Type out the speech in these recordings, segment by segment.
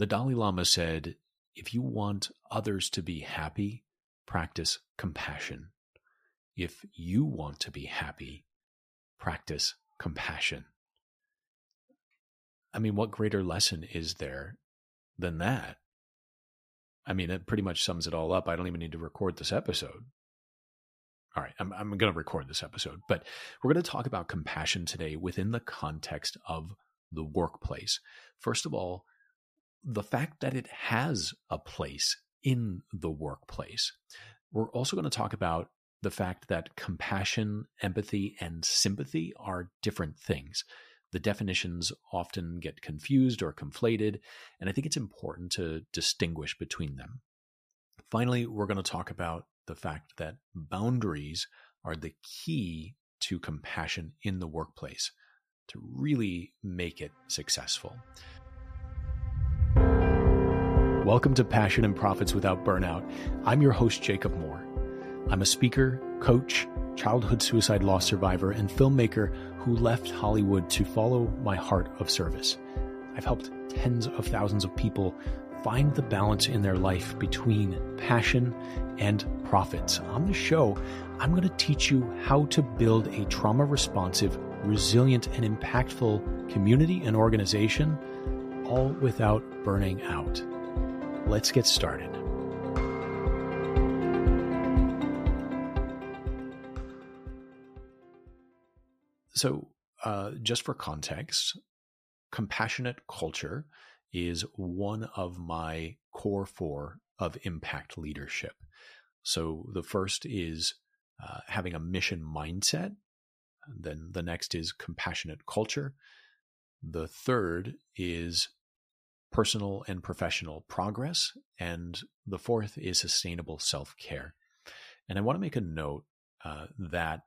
The Dalai Lama said, if you want others to be happy, practice compassion. If you want to be happy, practice compassion. I mean, what greater lesson is there than that? I mean, it pretty much sums it all up. I don't even need to record this episode. All right, I'm, I'm going to record this episode, but we're going to talk about compassion today within the context of the workplace. First of all, the fact that it has a place in the workplace. We're also going to talk about the fact that compassion, empathy, and sympathy are different things. The definitions often get confused or conflated, and I think it's important to distinguish between them. Finally, we're going to talk about the fact that boundaries are the key to compassion in the workplace to really make it successful. Welcome to Passion and Profits Without Burnout. I'm your host, Jacob Moore. I'm a speaker, coach, childhood suicide loss survivor, and filmmaker who left Hollywood to follow my heart of service. I've helped tens of thousands of people find the balance in their life between passion and profits. On the show, I'm going to teach you how to build a trauma responsive, resilient, and impactful community and organization, all without burning out. Let's get started. So, uh, just for context, compassionate culture is one of my core four of impact leadership. So, the first is uh, having a mission mindset. Then the next is compassionate culture. The third is personal and professional progress. And the fourth is sustainable self care. And I want to make a note uh, that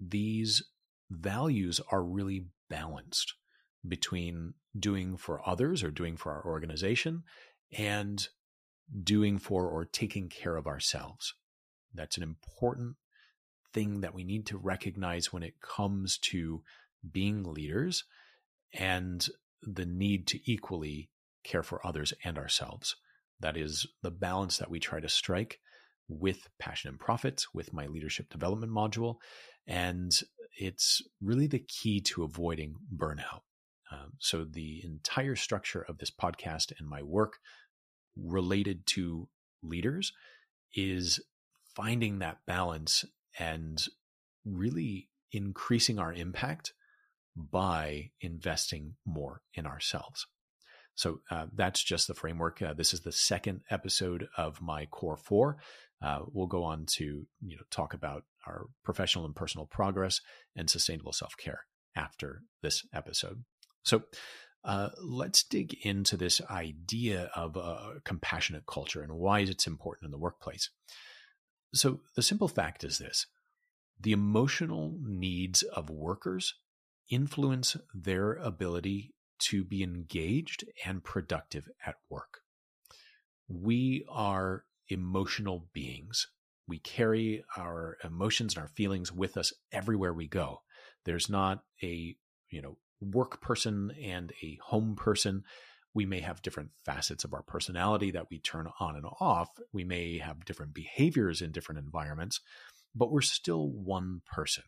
these values are really balanced between doing for others or doing for our organization and doing for or taking care of ourselves. That's an important thing that we need to recognize when it comes to being leaders and the need to equally care for others and ourselves. That is the balance that we try to strike with Passion and Profits, with my leadership development module. And it's really the key to avoiding burnout. Um, so, the entire structure of this podcast and my work related to leaders is finding that balance and really increasing our impact by investing more in ourselves. So uh, that's just the framework. Uh, this is the second episode of my core four. Uh, we'll go on to you know talk about our professional and personal progress and sustainable self care after this episode. So uh, let's dig into this idea of a compassionate culture and why it's important in the workplace. So the simple fact is this: the emotional needs of workers influence their ability to be engaged and productive at work. We are emotional beings. We carry our emotions and our feelings with us everywhere we go. There's not a, you know, work person and a home person. We may have different facets of our personality that we turn on and off. We may have different behaviors in different environments, but we're still one person.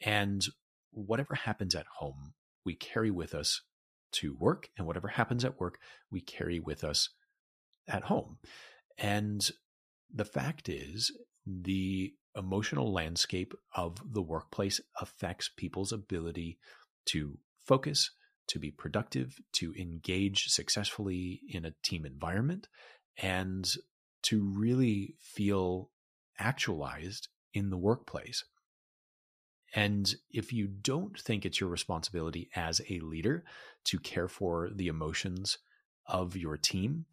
And whatever happens at home, we carry with us to work, and whatever happens at work, we carry with us at home. And the fact is, the emotional landscape of the workplace affects people's ability to focus, to be productive, to engage successfully in a team environment, and to really feel actualized in the workplace. And if you don't think it's your responsibility as a leader to care for the emotions of your team,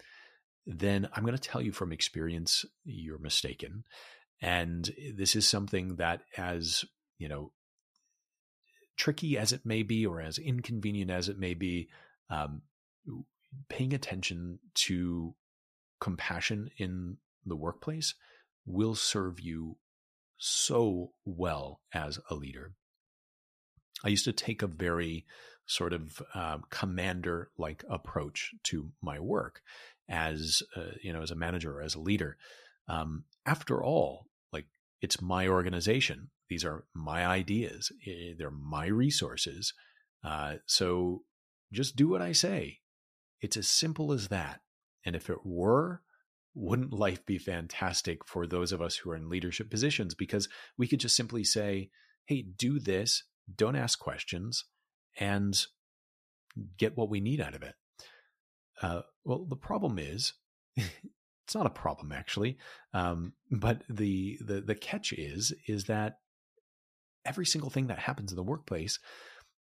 then I'm going to tell you from experience, you're mistaken. And this is something that, as you know, tricky as it may be, or as inconvenient as it may be, um, paying attention to compassion in the workplace will serve you so well as a leader. I used to take a very sort of uh, commander like approach to my work as uh, you know as a manager or as a leader. Um, after all like it's my organization. These are my ideas. They're my resources. Uh, so just do what i say. It's as simple as that. And if it were wouldn't life be fantastic for those of us who are in leadership positions because we could just simply say hey do this don't ask questions and get what we need out of it. Uh, well, the problem is, it's not a problem actually, um, but the, the the catch is is that every single thing that happens in the workplace,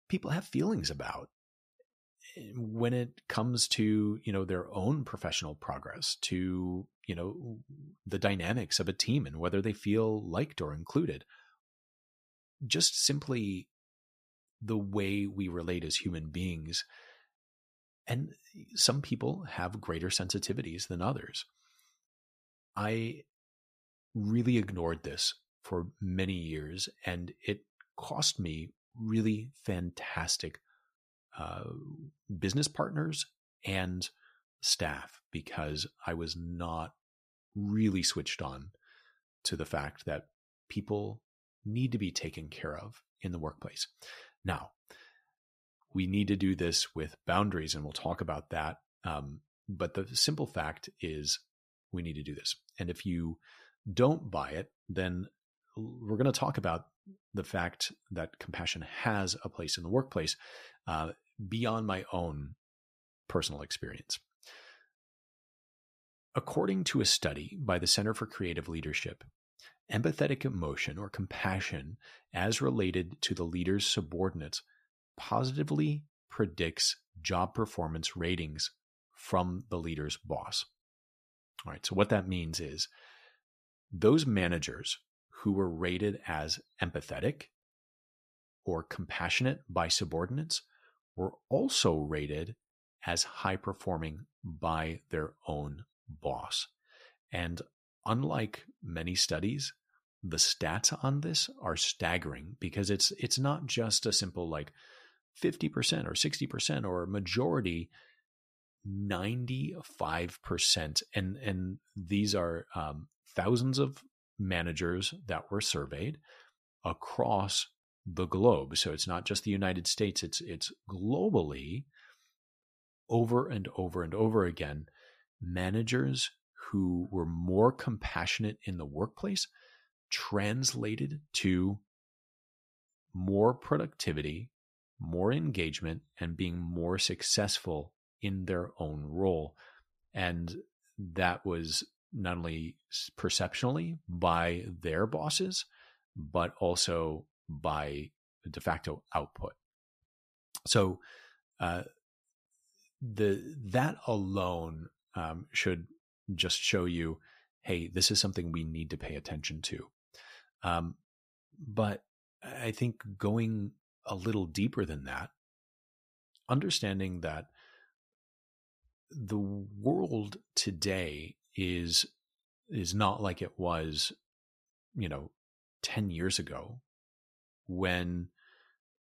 people have feelings about when it comes to you know their own professional progress to you know the dynamics of a team and whether they feel liked or included just simply the way we relate as human beings. And some people have greater sensitivities than others. I really ignored this for many years, and it cost me really fantastic uh, business partners and staff because I was not really switched on to the fact that people need to be taken care of in the workplace. Now, we need to do this with boundaries, and we'll talk about that. Um, but the simple fact is, we need to do this. And if you don't buy it, then we're going to talk about the fact that compassion has a place in the workplace uh, beyond my own personal experience. According to a study by the Center for Creative Leadership, Empathetic emotion or compassion, as related to the leader's subordinates, positively predicts job performance ratings from the leader's boss. All right, so what that means is those managers who were rated as empathetic or compassionate by subordinates were also rated as high performing by their own boss. And unlike many studies, the stats on this are staggering because it's it's not just a simple like 50% or 60% or majority 95% and and these are um, thousands of managers that were surveyed across the globe so it's not just the United States it's it's globally over and over and over again managers who were more compassionate in the workplace translated to more productivity, more engagement, and being more successful in their own role. And that was not only perceptionally by their bosses, but also by de facto output. So, uh, the that alone um, should just show you, hey, this is something we need to pay attention to. Um, but I think going a little deeper than that, understanding that the world today is is not like it was, you know, 10 years ago when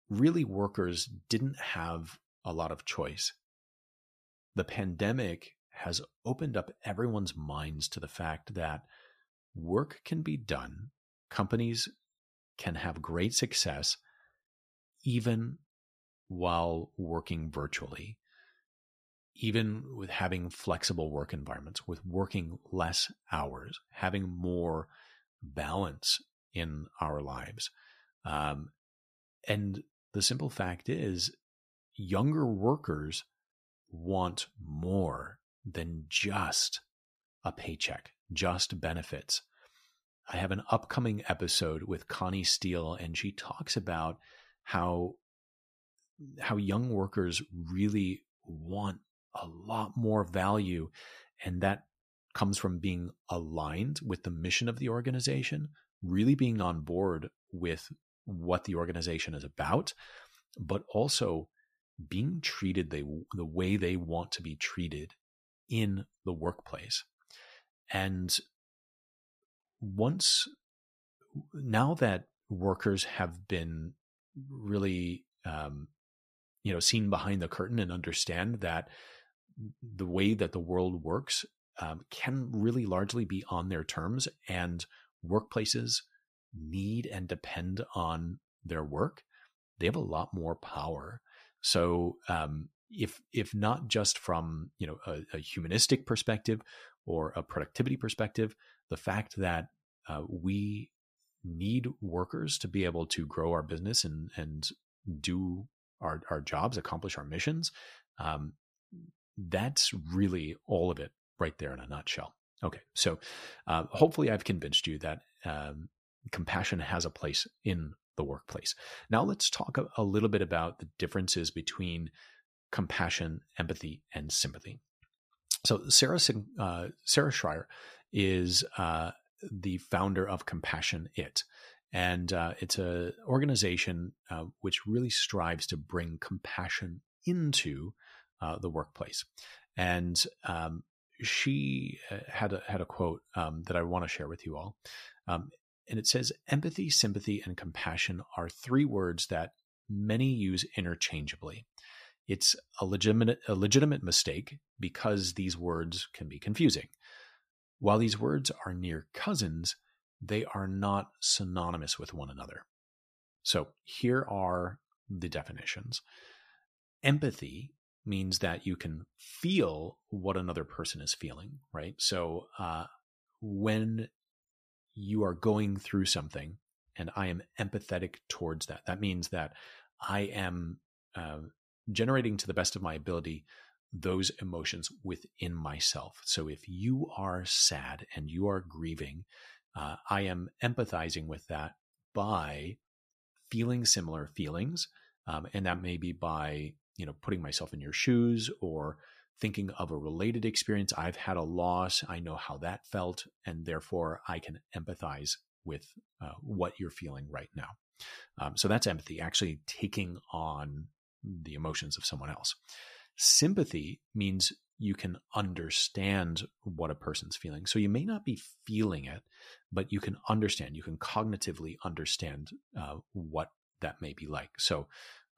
really workers didn't have a lot of choice. The pandemic has opened up everyone's minds to the fact that work can be done, companies can have great success even while working virtually, even with having flexible work environments, with working less hours, having more balance in our lives. Um, and the simple fact is, younger workers want more than just a paycheck, just benefits. I have an upcoming episode with Connie Steele, and she talks about how how young workers really want a lot more value, and that comes from being aligned with the mission of the organization, really being on board with what the organization is about, but also being treated the, the way they want to be treated in the workplace. And once, now that workers have been really um, you know seen behind the curtain and understand that the way that the world works um, can really largely be on their terms and workplaces need and depend on their work they have a lot more power so um, if if not just from you know a, a, humanistic perspective or a productivity perspective the fact that uh, we need workers to be able to grow our business and and do our our jobs, accomplish our missions. Um, that's really all of it right there in a nutshell. Okay, so uh, hopefully I've convinced you that um, compassion has a place in the workplace. Now let's talk a, little bit about the differences between compassion, empathy, and sympathy. So Sarah uh, Sarah Schairer is uh, the founder of Compassion It, and uh, it's an organization uh, which really strives to bring compassion into uh, the workplace. And um, she uh, had a, had a quote um, that I want to share with you all. Um, and it says, Empathy, sympathy, and compassion are three words that many use interchangeably. It's a legitimate, a legitimate mistake because these words can be confusing. While these words are near cousins, they are not synonymous with one another. So here are the definitions. Empathy means that you can feel what another person is feeling, right? So uh, when you are going through something and I am empathetic towards that, that means that I am uh, generating to the best of my ability those emotions within myself. So if you are sad and you are grieving, uh, I am empathizing with that by feeling similar feelings. Um, and that may be by, you know, putting myself in your shoes or thinking of a related experience. I've had a loss. I know how that felt. And therefore, I can empathize with uh, what you're feeling right now. Um, so that's empathy, actually taking on the emotions of someone else. Sympathy means you can understand what a person's feeling. So you may not be feeling it, but you can understand, you can cognitively understand uh, what that may be like. So,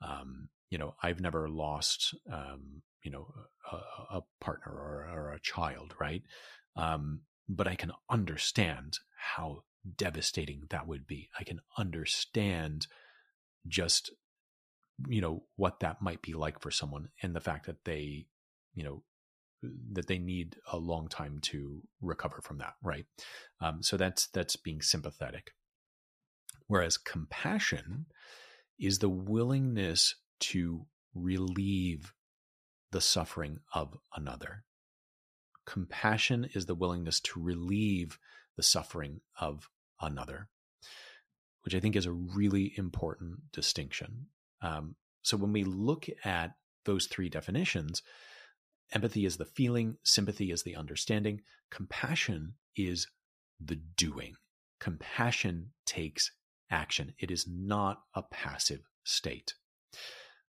um, you know, I've never lost, um, you know, a, a partner or, or, a child, right? Um, but I can understand how devastating that would be. I can understand just you know what that might be like for someone and the fact that they you know that they need a long time to recover from that right um, so that's that's being sympathetic whereas compassion is the willingness to relieve the suffering of another compassion is the willingness to relieve the suffering of another which i think is a really important distinction um, so when we look at those three definitions, empathy is the feeling, sympathy is the understanding, compassion is the doing. Compassion takes action, it is not a passive state.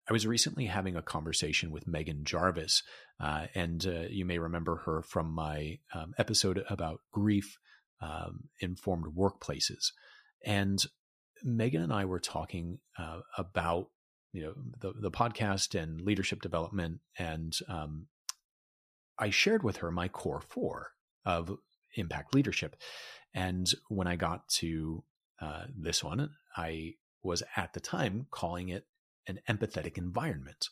I was recently having a conversation with Megan Jarvis, uh, and uh, you may remember her from my um, episode about grief um, informed workplaces. And Megan and I were talking uh, about you know the the podcast and leadership development and um, I shared with her my core four of impact leadership and when I got to uh, this one I was at the time calling it an empathetic environment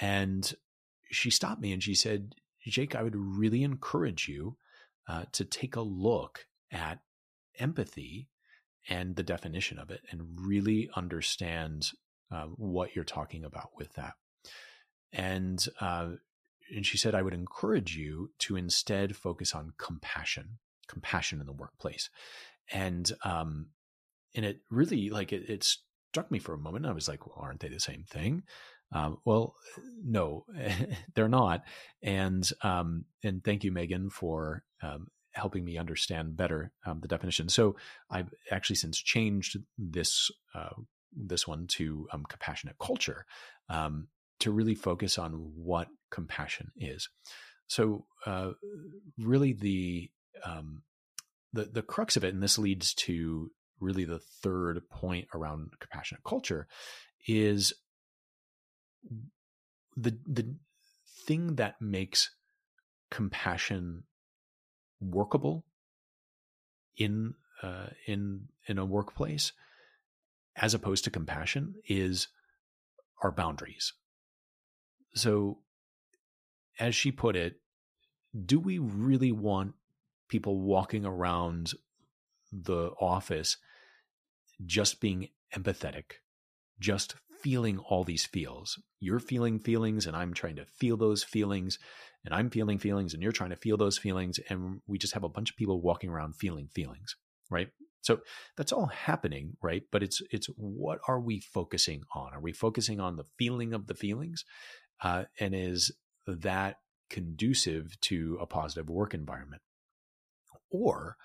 and she stopped me and she said Jake I would really encourage you uh, to take a look at empathy and the definition of it and really understand uh, what you're talking about with that. And uh, and she said, I would encourage you to instead focus on compassion, compassion in the workplace. And um, and it really like it, it struck me for a moment. I was like, well, aren't they the same thing? Um, well, no, they're not. And um, and thank you, Megan, for um, helping me understand better um, the definition. So I've actually since changed this uh, this one to um, compassionate culture um, to really focus on what compassion is. So, uh, really, the the the crux of it, and this leads to really the third point around compassionate culture is the the thing that makes compassion workable in uh, in in a workplace as opposed to compassion is our boundaries. So as she put it, do we really want people walking around the office just being empathetic, just feeling all these feels. You're feeling feelings, and I'm trying to feel those feelings, and I'm feeling feelings, and you're trying to feel those feelings. And we just have a bunch of people walking around feeling feelings, right? So that's all happening, right? But it's it's what are we focusing on? Are we focusing on the feeling of the feelings, uh, and is that conducive to a positive work environment, or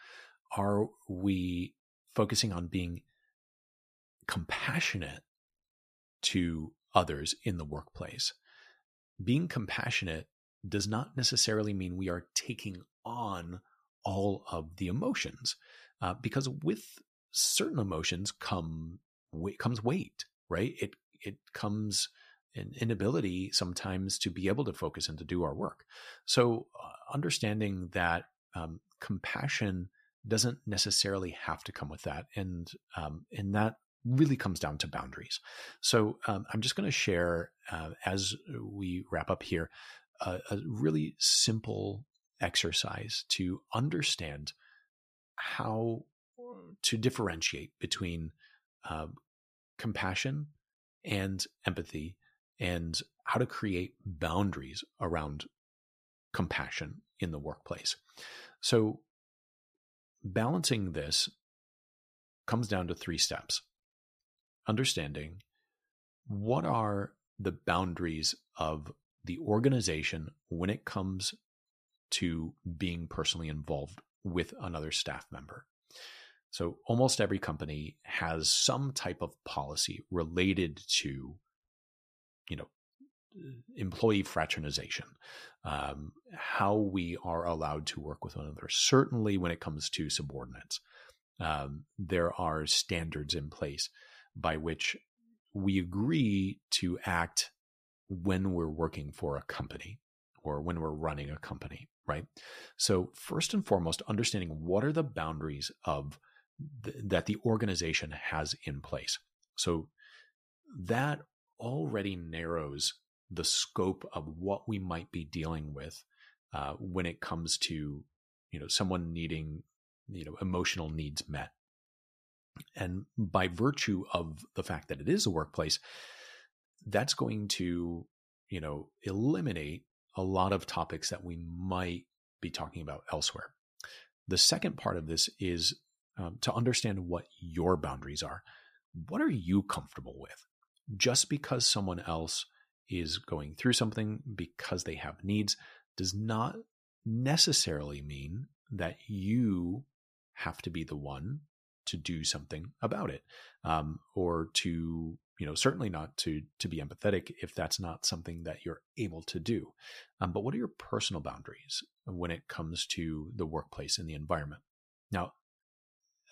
are we focusing on being compassionate to others in the workplace. Being compassionate does not necessarily mean we are taking on all of the emotions, uh, because with certain emotions come comes weight, right? It it comes an inability sometimes to be able to focus and to do our work. So uh, understanding that um, compassion doesn't necessarily have to come with that, and um, and that really comes down to boundaries. So um, I'm just going to share uh, as we wrap up here a, a, really simple exercise to understand how to differentiate between uh, compassion and empathy and how to create boundaries around compassion in the workplace. So balancing this comes down to three steps understanding what are the boundaries of the organization when it comes to being personally involved with another staff member. So almost every company has some type of policy related to, you know, employee fraternization, um, how we are allowed to work with one another. Certainly, when it comes to subordinates, um, there are standards in place by which we agree to act when we're working for a company or when we're running a company, right? So, first and foremost, understanding what are the boundaries of th- that the organization has in place. So, that already narrows the scope of what we might be dealing with uh, when it comes to, you know, someone needing, you know, emotional needs met and by virtue of the fact that it is a workplace, that's going to, you know, eliminate a lot of topics that we might be talking about elsewhere. The second part of this is um, to understand what your boundaries are. What are you comfortable with? Just because someone else is going through something because they have needs does not necessarily mean that you have to be the one to do something about it um, or to you know certainly not to to be empathetic if that's not something that you're able to do. Um, but what are your personal boundaries when it comes to the workplace and the environment? Now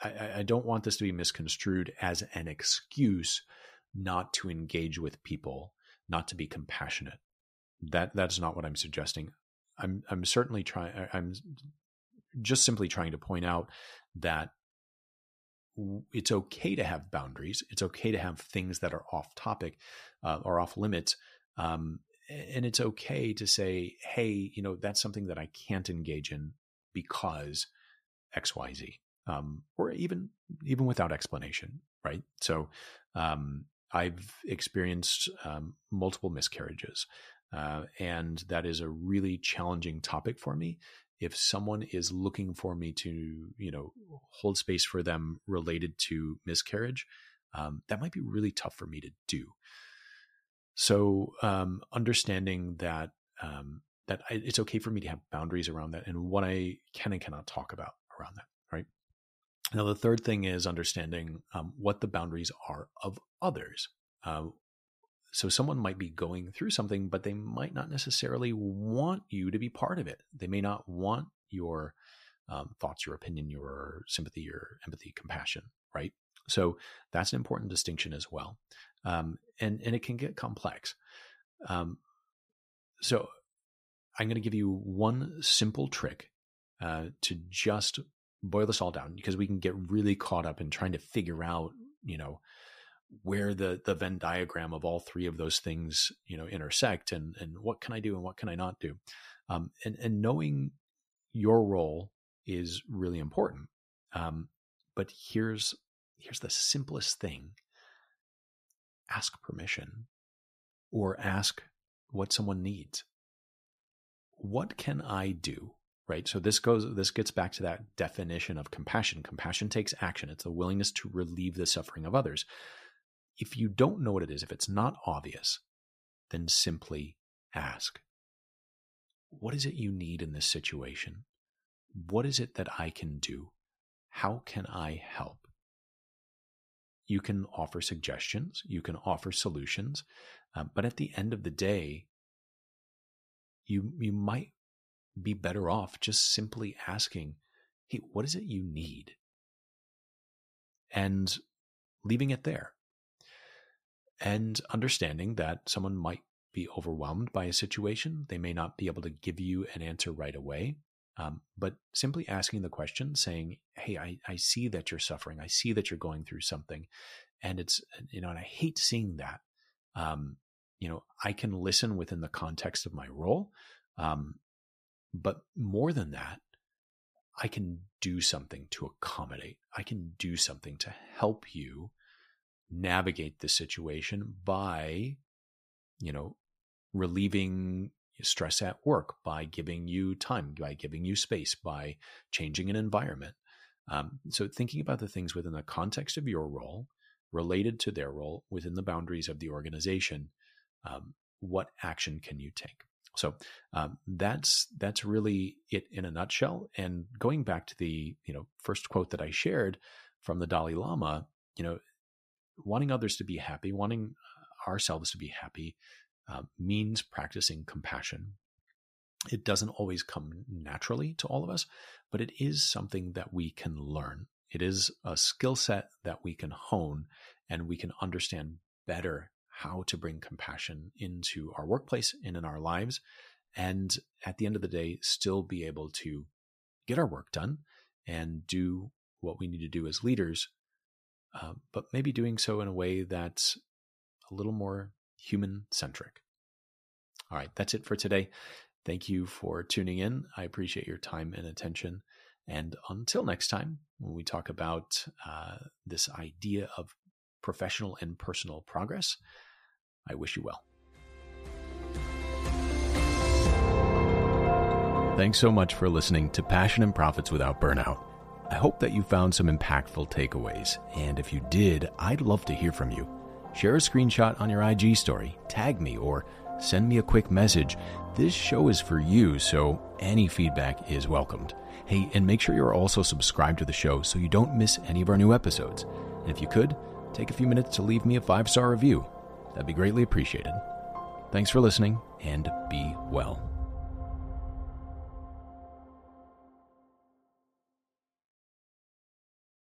I, I don't want this to be misconstrued as an excuse not to engage with people not to be compassionate. That that's not what i'm suggesting. I'm i'm certainly trying i'm just simply trying to point out that it's okay to have boundaries. It's okay to have things that are off topic uh, or off limits. Um, and it's okay to say, hey, you know, that's something that I can't engage in because X, Y, Z, um, or even even without explanation, right? So um, I've experienced um, multiple miscarriages, uh, and that is a really challenging topic for me if someone is looking for me to you know hold space for them related to miscarriage um, that might be really tough for me to do. So um, understanding that um, that I, it's okay for me to have boundaries around that and what i can and cannot talk about around that right? Now the third thing is understanding um, what the boundaries are of others uh, so someone might be going through something, but they might not necessarily want you to be part of it. They may not want your um, thoughts, your opinion, your sympathy, your empathy, compassion, right? So that's an important distinction as well. Um, and, and it can get complex. Um, so I'm going to give you one simple trick uh, to just boil this all down because we can get really caught up in trying to figure out, you know, where the the Venn diagram of all three of those things, you know, intersect and and what can I do and what can I not do, um, and and knowing your role is really important. Um, but here's here's the simplest thing: ask permission, or ask what someone needs. What can I do? Right. So this goes, this gets back to that definition of compassion. Compassion takes action. It's a willingness to relieve the suffering of others. If you don't know what it is, if it's not obvious, then simply ask. What is it you need in this situation? What is it that I can do? How can I help? You can offer suggestions, you can offer solutions, uh, but at the end of the day, you you might be better off just simply asking, "Hey, what is it you need?" and leaving it there. And understanding that someone might be overwhelmed by a situation. They may not be able to give you an answer right away. Um, but simply asking the question, saying, Hey, I, I see that you're suffering. I see that you're going through something. And it's, you know, and I hate seeing that. Um, you know, I can listen within the context of my role. Um, but more than that, I can do something to accommodate. I can do something to help you navigate the situation by, you know, relieving stress at work by giving you time, by giving you space, by changing an environment. Um, so, thinking about the things within the context of your role, related to their role within the boundaries of the organization, um, what action can you take? So um, that's that's really it in a nutshell. And going back to the you know first quote that I shared from the Dalai Lama, you know, wanting others to be happy, wanting ourselves to be happy, uh, means practicing compassion. It doesn't always come naturally to all of us, but it is something that we can learn. It is a skill set that we can hone and we can understand better how to bring compassion into our workplace and in our lives. And at the end of the day, still be able to get our work done and do what we need to do as leaders, uh, but maybe doing so in a way that's a little more human centric. All right, that's it for today. Thank you for tuning in. I appreciate your time and attention. And until next time, when we talk about uh, this idea of professional and personal progress, I wish you well. Thanks so much for listening to Passion and Profits Without Burnout. I hope that you found some impactful takeaways, and if you did, I'd love to hear from you. Share a screenshot on your IG story, tag me, or send me a quick message. This show is for you, so any feedback is welcomed. Hey, and make sure you're also subscribed to the show so you don't miss any of our new episodes. And if you could, take a few minutes to leave me a five star review. That'd be greatly appreciated. Thanks for listening, and be well.